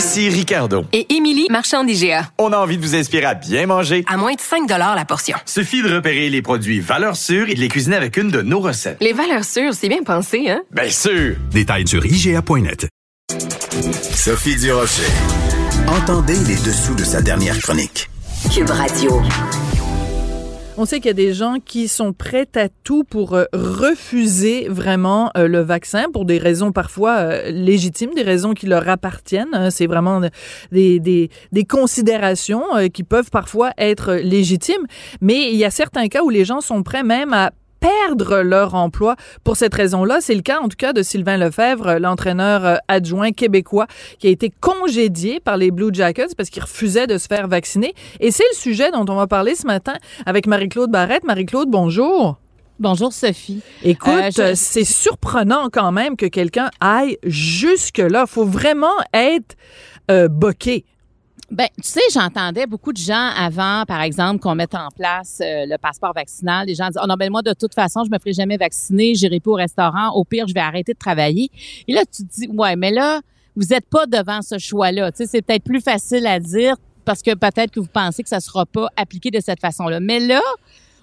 Ici Ricardo. Et Émilie, marchand d'IGA. On a envie de vous inspirer à bien manger. À moins de 5 la portion. Suffit de repérer les produits valeurs sûres et de les cuisiner avec une de nos recettes. Les valeurs sûres, c'est bien pensé, hein? Bien sûr! Détails sur IGA.net. Sophie Durocher. Entendez les dessous de sa dernière chronique. Cube Radio. On sait qu'il y a des gens qui sont prêts à tout pour euh, refuser vraiment euh, le vaccin pour des raisons parfois euh, légitimes, des raisons qui leur appartiennent. C'est vraiment des, des, des considérations qui peuvent parfois être légitimes. Mais il y a certains cas où les gens sont prêts même à perdre leur emploi pour cette raison-là. C'est le cas, en tout cas, de Sylvain Lefebvre, l'entraîneur euh, adjoint québécois qui a été congédié par les Blue Jackets parce qu'il refusait de se faire vacciner. Et c'est le sujet dont on va parler ce matin avec Marie-Claude Barrette. Marie-Claude, bonjour. Bonjour Sophie. Écoute, euh, c'est surprenant quand même que quelqu'un aille jusque-là. Faut vraiment être euh, boqué. Ben, tu sais, j'entendais beaucoup de gens avant, par exemple, qu'on mette en place euh, le passeport vaccinal. Les gens disent, oh non, ben moi, de toute façon, je me ferai jamais vacciner, j'irai pas au restaurant. Au pire, je vais arrêter de travailler. Et là, tu te dis, ouais, mais là, vous n'êtes pas devant ce choix-là. Tu sais, c'est peut-être plus facile à dire parce que peut-être que vous pensez que ça sera pas appliqué de cette façon-là. Mais là,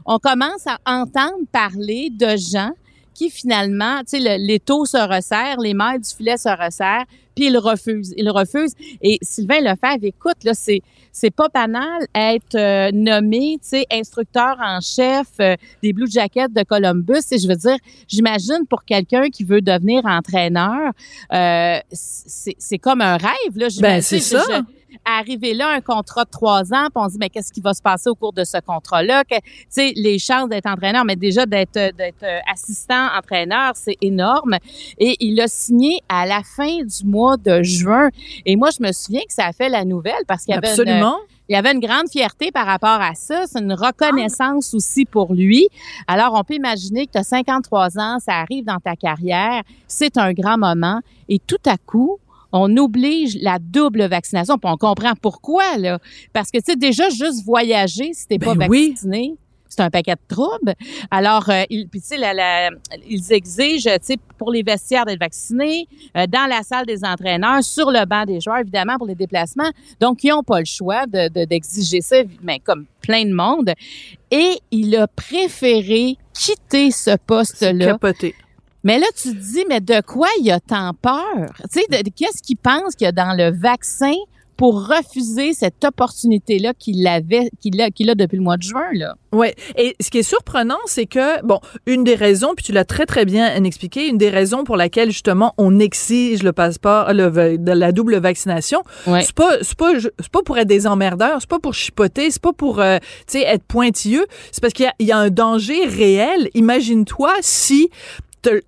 on commence à entendre parler de gens qui finalement, tu sais, les taux se resserrent, les mailles du filet se resserrent, puis ils refusent, ils refusent. Et Sylvain Lefebvre, écoute, là, c'est c'est pas banal être euh, nommé, tu sais, instructeur en chef euh, des Blue Jackets de Columbus. Et je veux dire, j'imagine pour quelqu'un qui veut devenir entraîneur, euh, c'est comme un rêve là. Ben c'est ça arriver là, un contrat de trois ans, puis on se dit, mais qu'est-ce qui va se passer au cours de ce contrat-là? Tu sais, les chances d'être entraîneur, mais déjà d'être d'être assistant entraîneur, c'est énorme. Et il a signé à la fin du mois de juin. Et moi, je me souviens que ça a fait la nouvelle parce qu'il y avait Absolument. il y avait une grande fierté par rapport à ça. C'est une reconnaissance aussi pour lui. Alors, on peut imaginer que tu as 53 ans, ça arrive dans ta carrière, c'est un grand moment. Et tout à coup, on oblige la double vaccination. Puis on comprend pourquoi, là. Parce que, tu sais, déjà, juste voyager si t'es pas Ben vacciné, c'est un paquet de troubles. Alors, euh, ils, puis, tu sais, la, la- ils exigent, tu sais, pour les vestiaires d'être vaccinés, euh, dans la salle des entraîneurs, sur le banc des joueurs, évidemment, pour les déplacements. Donc, ils n'ont pas le choix de- de- d'exiger ça, mais comme plein de monde. Et il a préféré quitter ce poste-là capoté. Mais là, tu te dis, mais de quoi il a tant peur? Tu sais, qu'est-ce qu'il pense qu'il y a dans le vaccin pour refuser cette opportunité-là qu'il avait, qu'il a, qu'il a depuis le mois de juin, là? Ouais. Et ce qui est surprenant, c'est que, bon, une des raisons, puis tu l'as très, très bien expliqué, une des raisons pour laquelle, justement, on exige le passeport, le, la double vaccination, Ouais. c'est pas, c'est pas, c'est pas pour être des emmerdeurs, c'est pas pour chipoter, c'est pas pour, euh, tu sais, être pointilleux, c'est parce qu'il y a, il y a un danger réel. Imagine-toi si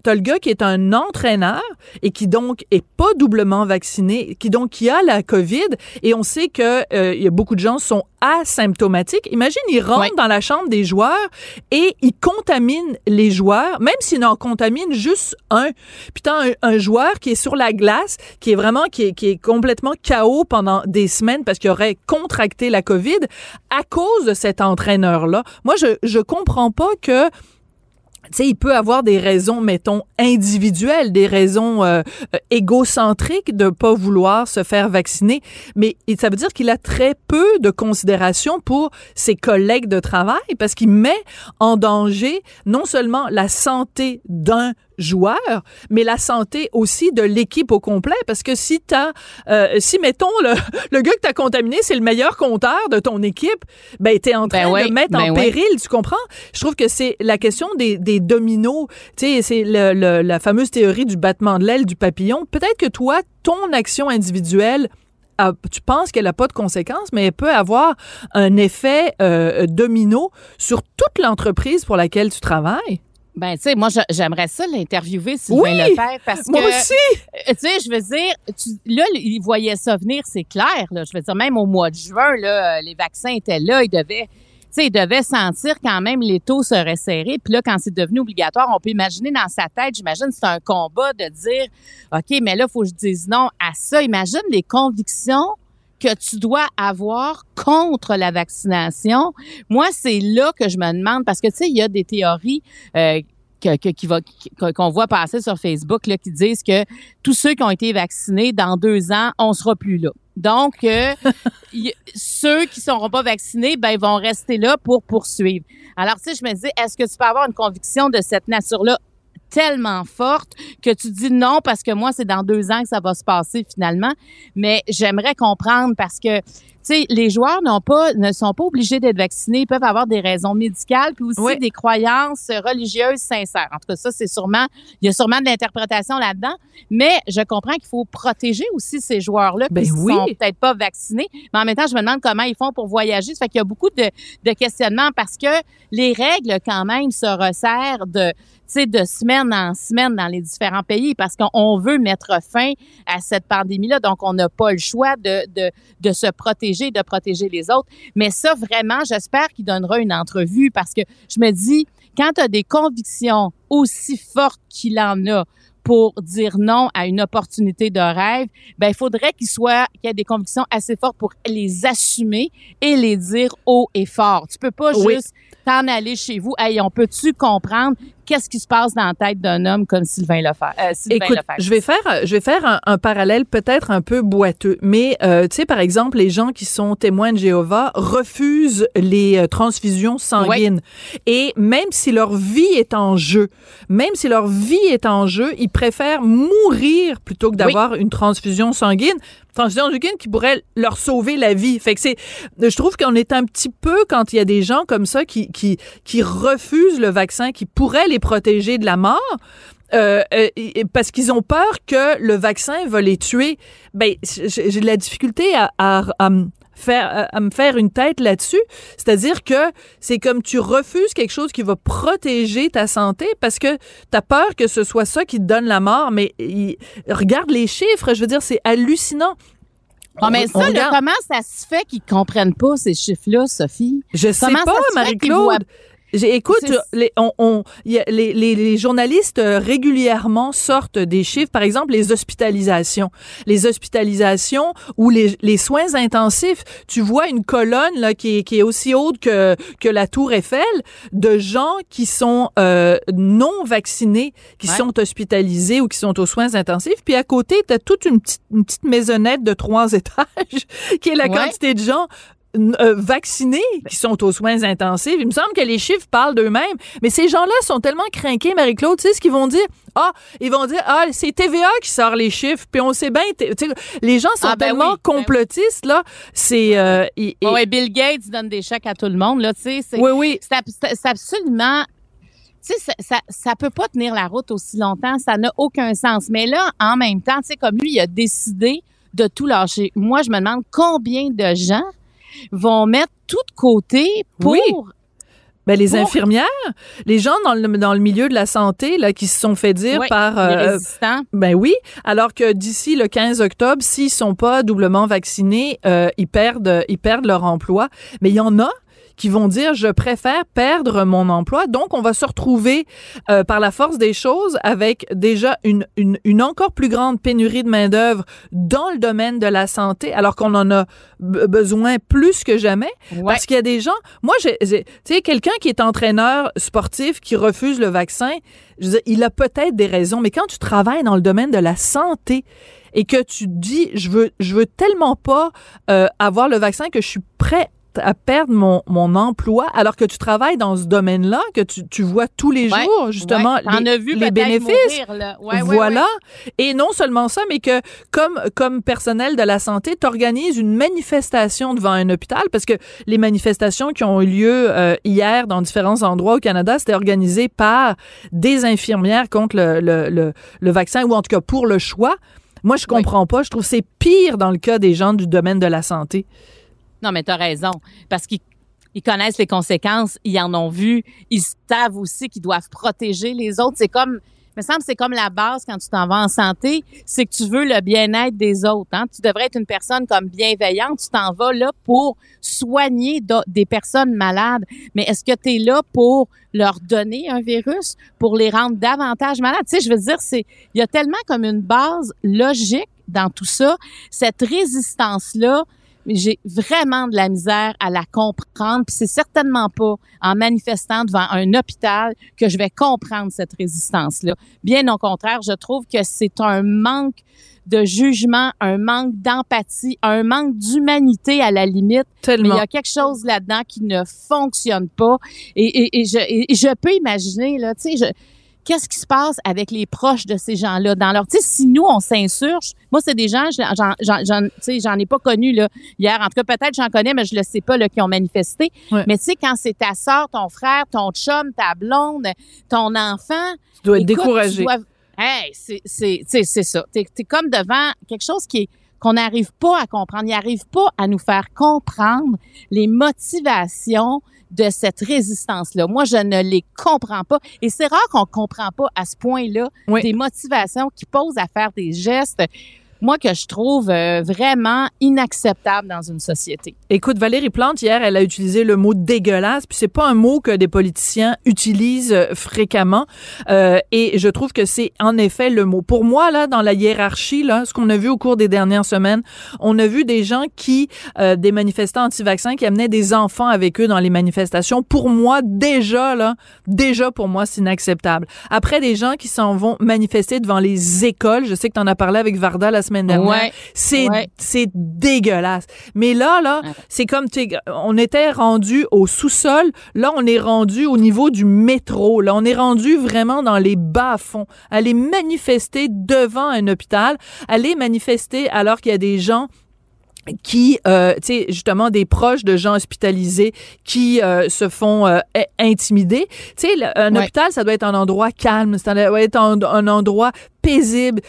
t'as le gars qui est un entraîneur et qui donc est pas doublement vacciné, qui donc qui a la COVID et on sait que euh, il y a beaucoup de gens sont asymptomatiques. Imagine, il rentre Ouais. dans la chambre des joueurs et il contamine les joueurs, même s'il en contamine juste un. T'as un, un joueur qui est sur la glace, qui est vraiment qui est, qui est complètement KO pendant des semaines parce qu'il aurait contracté la COVID à cause de cet entraîneur-là. Moi, je je comprends pas que tu sais, il peut avoir des raisons, mettons, individuelles, des raisons euh, euh, égocentriques de pas vouloir se faire vacciner, mais ça veut dire qu'il a très peu de considération pour ses collègues de travail parce qu'il met en danger non seulement la santé d'un joueur, mais la santé aussi de l'équipe au complet. Parce que si t'as, euh, si mettons le, le gars que t'as contaminé, c'est le meilleur compteur de ton équipe, ben t'es en train Ben ouais, de mettre ben en ouais. péril, tu comprends? Je trouve que c'est la question des, des dominos. Tu sais, c'est le- le- la fameuse théorie du battement de l'aile du papillon. Peut-être que toi, ton action individuelle a- tu penses qu'elle n'a pas de conséquences, mais elle peut avoir un effet euh, domino sur toute l'entreprise pour laquelle tu travailles. Ben, tu sais, moi, j'aimerais ça l'interviewer, Sylvain Oui! Lefebvre, parce que, Moi aussi! euh, tu sais, je veux dire, tu- là, il voyait ça venir, c'est clair, là. Je veux dire, même au mois de juin, là, euh, les vaccins étaient là, il devait, tu sais, il devait sentir quand même les taux se resserrer. Puis là, quand c'est devenu obligatoire, on peut imaginer dans sa tête, j'imagine, c'est un combat de dire, OK, mais là, il faut que je dise non à ça. Imagine les convictions que tu dois avoir contre la vaccination. Moi, c'est là que je me demande, parce que, tu sais, il y a des théories euh, que, que- qui va, que- qu'on voit passer sur Facebook là, qui disent que tous ceux qui ont été vaccinés, dans deux ans, on sera plus là. Donc, euh, y- ceux qui ne seront pas vaccinés, ben, ils vont rester là pour poursuivre. Alors, tu sais, je me dis, est-ce que tu peux avoir une conviction de cette nature-là? Tellement forte que tu dis non parce que moi, c'est dans deux ans que ça va se passer finalement. Mais j'aimerais comprendre parce que, tu sais, les joueurs n'ont pas, ne sont pas obligés d'être vaccinés. Ils peuvent avoir des raisons médicales puis aussi Oui. des croyances religieuses sincères. En tout cas, ça, c'est sûrement, il y a sûrement de l'interprétation là-dedans. Mais je comprends qu'il faut protéger aussi ces joueurs-là Ben qui oui. sont peut-être pas vaccinés. Mais en même temps, je me demande comment ils font pour voyager. Ça fait qu'il y a beaucoup de, de questionnements parce que les règles, quand même, se resserrent de, tu sais, de semaine en semaine dans les différents pays parce qu'on veut mettre fin à cette pandémie-là. Donc, on n'a pas le choix de, de, de se protéger, de protéger les autres. Mais ça, vraiment, j'espère qu'il donnera une entrevue parce que je me dis, quand tu as des convictions aussi fortes qu'il en a pour dire non à une opportunité de rêve, ben il faudrait qu'il soit qu'il y ait des convictions assez fortes pour les assumer et les dire haut et fort. Tu peux pas Oui. juste t'en aller chez vous. Hey, on peut-tu comprendre qu'est-ce qui se passe dans la tête d'un homme comme Sylvain Lefebvre? Euh, Sylvain Écoute, Lefebvre. je vais faire, je vais faire un, un parallèle peut-être un peu boiteux, mais euh, tu sais par exemple les gens qui sont témoins de Jéhovah refusent les euh, transfusions sanguines et même si leur vie est en jeu, même si leur vie est en jeu, ils préfèrent mourir plutôt que d'avoir une transfusion sanguine. Transfusion sanguine qui pourrait leur sauver la vie. Fait que c'est, je trouve qu'on est un petit peu quand il y a des gens comme ça qui qui qui refusent le vaccin, qui pourrait les protéger de la mort. Euh, euh, parce qu'ils ont peur que le vaccin va les tuer. Ben, j'ai de la difficulté à, à, à me faire à- me faire une tête là-dessus. C'est-à-dire que c'est comme tu refuses quelque chose qui va protéger ta santé parce que tu as peur que ce soit ça qui te donne la mort. Mais il- regarde les chiffres, je veux dire, c'est hallucinant. Ah, mais ça, là, comment ça se fait qu'ils comprennent pas ces chiffres-là, Sophie? Je sais Comment pas, Marie-Claude. Écoute, les, on, on- a- les, les- les journalistes euh, régulièrement sortent des chiffres, par exemple les hospitalisations. Les hospitalisations ou les, les soins intensifs, tu vois une colonne là, qui, est, qui est aussi haute que, que la tour Eiffel de gens qui sont euh, non vaccinés, qui Ouais. sont hospitalisés ou qui sont aux soins intensifs. Puis à côté, tu as toute une petite, une petite maisonnette de trois étages qui est la Ouais. quantité de gens euh, vaccinés qui sont aux soins intensifs. Il me semble que les chiffres parlent d'eux-mêmes, mais ces gens-là sont tellement craqués, Marie-Claude, tu sais ce qu'ils vont dire? Ah, ils vont dire, ah, c'est TVA qui sort les chiffres, puis on sait bien, tu sais, les gens sont Ah, ben tellement oui, ben oui. complotistes, là, c'est... euh, et- et- Ouais, Bill Gates donne des chèques à tout le monde, là, tu sais. c'est- oui, oui, c'est absolument. Tu sais, ça, ça, ça peut pas tenir la route aussi longtemps. Ça n'a aucun sens. Mais là, en même temps, tu sais, comme lui, il a décidé de tout lâcher. Moi, je me demande combien de gens vont mettre tout de côté pour. Oui. Ben, les Pour- infirmières, les gens dans le, dans le milieu de la santé là, qui se sont fait dire par... les euh, résistants. Ben oui, alors que d'ici le 15 octobre, s'ils sont pas doublement vaccinés, euh, ils perdent, ils perdent leur emploi. Mais il y en a qui vont dire je préfère perdre mon emploi. Donc on va se retrouver euh, par la force des choses avec déjà une, une, une encore plus grande pénurie de main d'œuvre dans le domaine de la santé, alors qu'on en a besoin plus que jamais. Ouais. Parce qu'il y a des gens, moi, tu sais, quelqu'un qui est entraîneur sportif qui refuse le vaccin, je veux dire, il a peut-être des raisons, mais quand tu travailles dans le domaine de la santé et que tu dis, je veux, je veux tellement pas euh, avoir le vaccin que je suis prêt à perdre mon, mon emploi alors que tu travailles dans ce domaine-là, que tu, tu vois tous les Ouais, jours justement ouais. Les, as vu les bénéfices. mourir. Ouais, voilà. Et non seulement ça, mais que comme, comme personnel de la santé, tu organises une manifestation devant un hôpital parce que les manifestations qui ont eu lieu euh, hier dans différents endroits au Canada, c'était organisé par des infirmières contre le, le, le, le vaccin ou en tout cas pour le choix. Moi, je comprends pas. Je trouve que c'est pire dans le cas des gens du domaine de la santé. Non, mais tu as raison. Parce qu'ils ils connaissent les conséquences, ils en ont vu, ils savent aussi qu'ils doivent protéger les autres. C'est comme, me semble, c'est comme la base quand tu t'en vas en santé, c'est que tu veux le bien-être des autres. Hein? Tu devrais être une personne comme bienveillante. Tu t'en vas là pour soigner des personnes malades. Mais est-ce que tu es là pour leur donner un virus, pour les rendre davantage malades? Tu sais, je veux dire, c'est, il y a tellement comme une base logique dans tout ça. Cette résistance-là, j'ai vraiment de la misère à la comprendre. Puis c'est certainement pas en manifestant devant un hôpital que je vais comprendre cette résistance-là. Bien au contraire, je trouve que c'est un manque de jugement, un manque d'empathie, un manque d'humanité à la limite. Mais il Tellement. y a quelque chose là-dedans qui ne fonctionne pas. Et, et, et je, et je peux imaginer, là, tu sais, je, qu'est-ce qui se passe avec les proches de ces gens-là dans leur, tu sais, si nous, on s'insurge, moi, c'est des gens, j'en, ai pas connu, là, hier. En tout cas, peut-être j'en connais, mais je le sais pas, là, qui ont manifesté. Ouais. Mais tu sais, quand c'est ta soeur, ton frère, ton chum, ta blonde, ton enfant, Tu dois être découragé. tu dois- Hey, c'est c'est c'est c'est ça. T'es es comme devant quelque chose qui est qu'on n'arrive pas à comprendre. Ils n'arrivent pas à nous faire comprendre les motivations de cette résistance-là. Moi, je ne les comprends pas. Et c'est rare qu'on comprend pas à ce point-là Oui. des motivations qui posent à faire des gestes, moi, que je trouve euh, vraiment inacceptables dans une société. Écoute, Valérie Plante, hier, elle a utilisé le mot dégueulasse, puis c'est pas un mot que des politiciens utilisent euh, fréquemment. Euh, et je trouve que c'est en effet le mot. Pour moi, là, dans la hiérarchie, là, ce qu'on a vu au cours des dernières semaines, on a vu des gens qui, euh, des manifestants anti-vaccins, qui amenaient des enfants avec eux dans les manifestations. Pour moi, déjà, là, déjà, pour moi, c'est inacceptable. Après, des gens qui s'en vont manifester devant les écoles. Je sais que tu en as parlé avec Varda la semaine dernière. Ouais. C'est Ouais. c'est dégueulasse. Mais là là, c'est comme on était rendu au sous-sol, là on est rendu au niveau du métro. Là on est rendu vraiment dans les bas-fonds. Aller manifester devant un hôpital, aller manifester alors qu'il y a des gens qui, euh, tu sais, justement, des proches de gens hospitalisés qui euh, se font euh, intimider. Tu sais, un Ouais. hôpital, ça doit être un endroit calme, ça doit être un, un endroit paisible.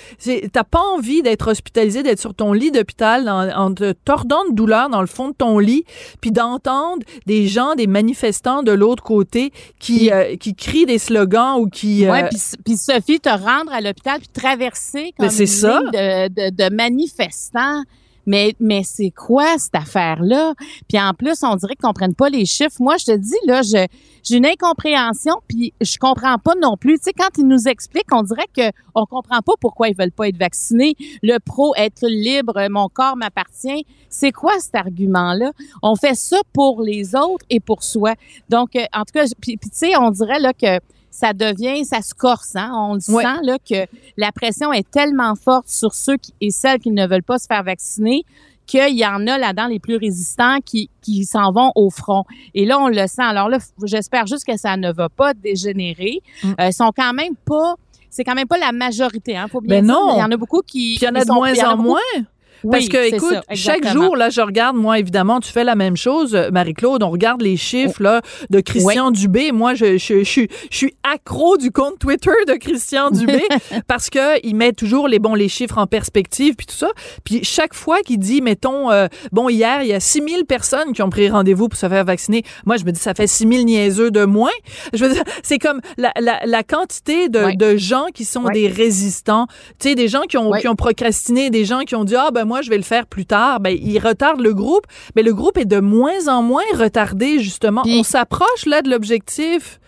T'as pas envie d'être hospitalisé, d'être sur ton lit d'hôpital en, en te tordant de douleur dans le fond de ton lit, puis d'entendre des gens, des manifestants de l'autre côté qui, euh, qui crient des slogans ou qui... euh, Ouais, puis, Sophie, te rendre à l'hôpital puis traverser comme Ben, c'est une ça. ligne de, de, de manifestants. Mais, mais c'est quoi cette affaire-là? Puis en plus, on dirait qu'ils comprennent pas les chiffres. Moi, je te dis, là, j'ai une incompréhension, puis je comprends pas non plus. Tu sais, quand ils nous expliquent, on dirait que on comprend pas pourquoi ils veulent pas être vaccinés. Le pro, être libre, mon corps m'appartient. C'est quoi cet argument-là? On fait ça pour les autres et pour soi. Donc, euh, en tout cas, puis, puis tu sais, on dirait là que ça devient, ça se corse, hein? On le sent là que la pression est tellement forte sur ceux qui, et celles qui ne veulent pas se faire vacciner qu'il y en a là-dedans les plus résistants qui, qui s'en vont au front. Et là, on le sent. Alors là, j'espère juste que ça ne va pas dégénérer. Mm. Euh, sont quand même pas, c'est quand même pas la majorité, hein? Faut Ben dire, non. Il y en a beaucoup qui. Puis il y en a de sont- moins en a en beaucoup- moins. Oui, Parce que, écoute, ça, chaque jour, là, je regarde, moi, évidemment, tu fais la même chose, euh, Marie-Claude, on regarde les chiffres, là, de Christian Dubé. Moi, je, je, je, suis- je suis accro du compte Twitter de Christian Dubé parce que il met toujours les, bons les chiffres en perspective, puis tout ça. Puis chaque fois qu'il dit, mettons, euh, bon, hier, il y a 6000 personnes qui ont pris rendez-vous pour se faire vacciner. Moi, je me dis, ça fait 6000 niaiseux de moins. Je veux dire, c'est comme la, la, la quantité de, de gens qui sont des résistants. Tu sais, des gens qui ont, qui ont procrastiné, des gens qui ont dit, ah, ben, moi, je vais le faire plus tard. Ben, ils retardent le groupe. Mais le groupe est de moins en moins retardé, justement. Puis- On s'approche, là, de l'objectif.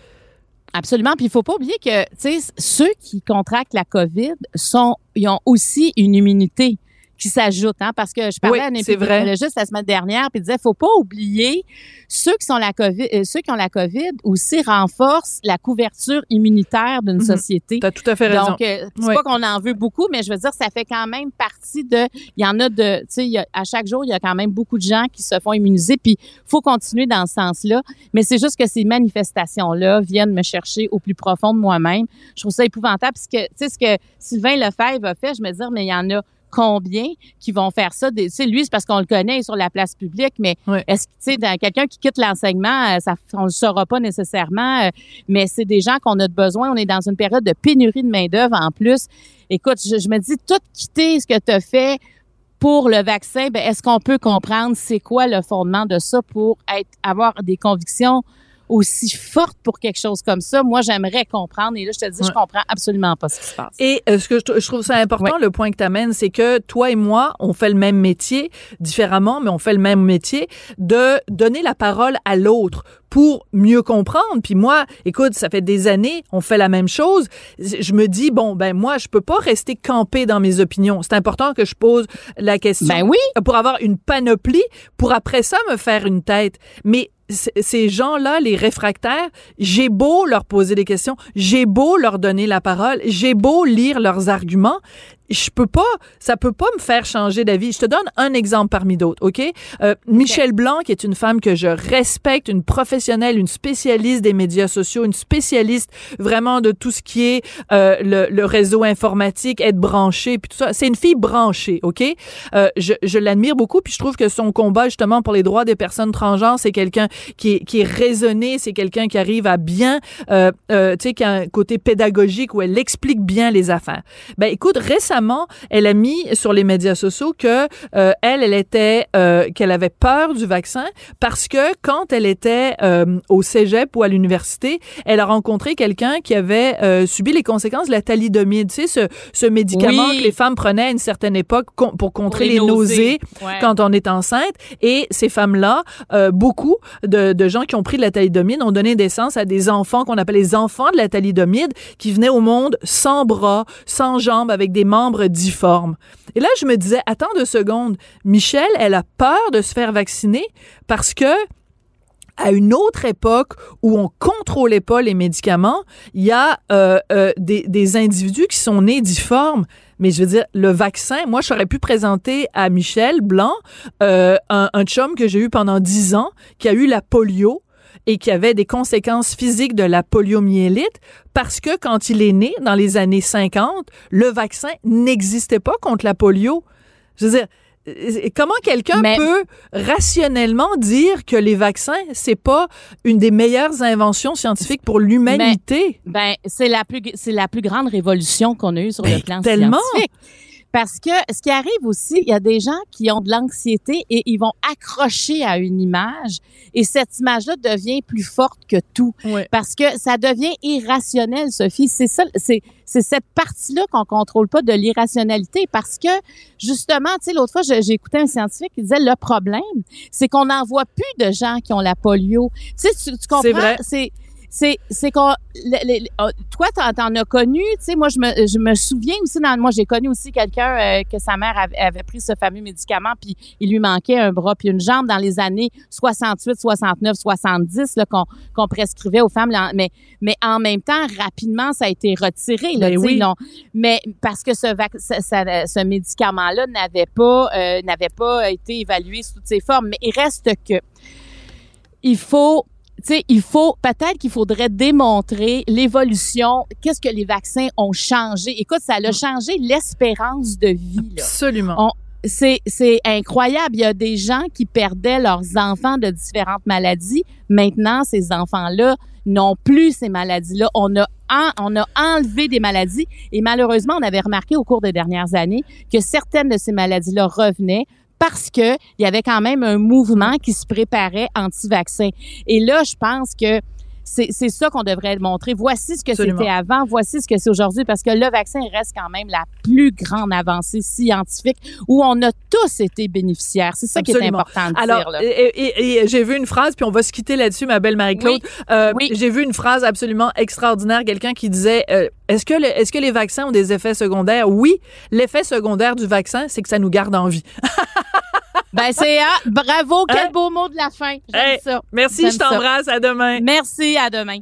Absolument. Puis il faut pas oublier que, tu sais, ceux qui contractent la COVID sont, ils ont aussi une immunité qui s'ajoute, hein, parce que je parlais Oui, à un épidémiologiste la semaine dernière, puis il disait, faut pas oublier ceux qui sont la COVID, euh, ceux qui ont la COVID aussi renforcent la couverture immunitaire d'une Mhm. société. T'as tout à fait raison. Donc, euh, c'est Oui. pas qu'on en veut beaucoup, mais je veux dire, ça fait quand même partie de. Il y en a de. Tu sais, à chaque jour, il y a quand même beaucoup de gens qui se font immuniser, puis faut continuer dans ce sens-là. Mais c'est juste que ces manifestations-là viennent me chercher au plus profond de moi-même. Je trouve ça épouvantable, parce que, tu sais, ce que Sylvain Lefebvre a fait, je me dis, mais il y en a combien qui vont faire ça? Tu sais, lui, c'est parce qu'on le connaît sur la place publique, mais est-ce que, tu sais, quelqu'un qui quitte l'enseignement, euh, ça, on le saura pas nécessairement, euh, mais c'est des gens qu'on a de besoin. On est dans une période de pénurie de main-d'œuvre en plus. Écoute, je, je me dis, tout quitter ce que tu as fait pour le vaccin, ben, est-ce qu'on peut comprendre c'est quoi le fondement de ça pour être, avoir des convictions aussi fortes pour quelque chose comme ça? Moi, j'aimerais comprendre. Et là, je te dis, je Ouais. comprends absolument pas ce qui se passe. Et euh, ce que je, je trouve ça important, le point que tu amènes, c'est que toi et moi, on fait le même métier, différemment, mais on fait le même métier, de donner la parole à l'autre pour mieux comprendre. Puis moi, écoute, ça fait des années, on fait la même chose. Je me dis, bon, ben moi, je peux pas rester campé dans mes opinions. C'est important que je pose la question Ben oui. pour avoir une panoplie, pour après ça me faire une tête. Mais ces gens-là, les réfractaires, j'ai beau leur poser des questions, j'ai beau leur donner la parole, j'ai beau lire leurs arguments, je peux pas, ça peut pas me faire changer d'avis. Je te donne un exemple parmi d'autres, OK? Euh, Michelle Blanc, qui est une femme que je respecte, une professionnelle, une spécialiste des médias sociaux, une spécialiste vraiment de tout ce qui est euh, le, le réseau informatique, être branché, puis tout ça. C'est une fille branchée, OK? Euh, je je l'admire beaucoup, puis je trouve que son combat justement pour les droits des personnes transgenres, c'est quelqu'un qui est, qui est raisonné, c'est quelqu'un qui arrive à bien, tu sais, qui a un côté pédagogique où elle explique bien les affaires. Ben écoute, récemment, elle a mis sur les médias sociaux que euh, elle, elle était, euh, qu'elle avait peur du vaccin parce que quand elle était euh, au cégep ou à l'université, elle a rencontré quelqu'un qui avait subi les conséquences de la thalidomide, tu sais, ce, ce médicament Oui. que les femmes prenaient à une certaine époque pour contrer les les nausées Ouais. quand on est enceinte. Et ces femmes-là, beaucoup de, de gens qui ont pris de la thalidomide ont donné naissance à des enfants qu'on appelle les enfants de la thalidomide qui venaient au monde sans bras, sans jambes, avec des membres difformes. Et là, je me disais, attends deux secondes, Michelle, elle a peur de se faire vacciner parce que à une autre époque où on contrôlait pas les médicaments, il y a euh, euh, des, des individus qui sont nés difformes. Mais je veux dire, le vaccin, moi, j'aurais pu présenter à Michel Blanc euh, un, un chum que j'ai eu pendant dix ans qui a eu la polio et qui avait des conséquences physiques de la poliomyélite parce que quand il est né dans les années 50, le vaccin n'existait pas contre la polio. Je veux dire, euh, comment quelqu'un Mais- peut rationnellement dire que les vaccins, c'est pas une des meilleures inventions scientifiques pour l'humanité? Ben, c'est la plus c'est la plus grande révolution qu'on a eue sur Ben, le plan tellement. scientifique. Parce que ce qui arrive aussi, il y a des gens qui ont de l'anxiété et ils vont accrocher à une image et cette image-là devient plus forte que tout. Ouais. Parce que ça devient irrationnel, Sophie. C'est ça, c'est, c'est cette partie-là qu'on contrôle pas de l'irrationalité parce que, justement, tu sais, l'autre fois, j'ai écouté un scientifique qui disait le problème, c'est qu'on n'en voit plus de gens qui ont la polio. Tu sais, tu, tu comprends? C'est vrai. C'est, c'est, qu'on, oh, toi, t'en, as connu, tu sais, moi, je me, je me souviens aussi, dans, moi, j'ai connu aussi quelqu'un euh, que sa mère avait, avait pris ce fameux médicament, puis il lui manquait un bras puis une jambe dans les années 68, 69, 70, là, qu'on, qu'on prescrivait aux femmes, là, mais, mais en même temps, rapidement, ça a été retiré, là, Ben oui. non. mais parce que ce, ce, ce- ce médicament-là n'avait pas, euh, n'avait pas été évalué sous toutes ses formes, mais il reste que il faut sais, il faut peut-être qu'il faudrait démontrer l'évolution, qu'est-ce que les vaccins ont changé. Écoute, ça a changé l'espérance de vie. Là. Absolument. On- c'est c'est incroyable. Il y a des gens qui perdaient leurs enfants de différentes maladies. Maintenant, ces enfants-là n'ont plus ces maladies-là. On a en- on a enlevé des maladies et malheureusement, on avait remarqué au cours des dernières années que certaines de ces maladies-là revenaient parce que il y avait quand même un mouvement qui se préparait anti-vaccin. Et là, je pense que c'est ça qu'on devrait montrer. Voici ce que c'était avant, voici ce que c'est aujourd'hui, parce que le vaccin reste quand même la plus grande avancée scientifique où on a tous été bénéficiaires. C'est ça qui est important de Alors, dire. Là. et, et- et j'ai vu une phrase, puis on va se quitter là-dessus, ma belle Marie-Claude. Euh, Oui. J'ai vu une phrase absolument extraordinaire, quelqu'un qui disait euh, est-ce que, le- que les vaccins ont des effets secondaires? Oui, l'effet secondaire du vaccin, c'est que ça nous garde en vie. Ben c'est ah, bravo, quel Hein? beau mot de la fin. J'aime Hey, ça. Merci, je t'embrasse, à demain. Merci, à demain.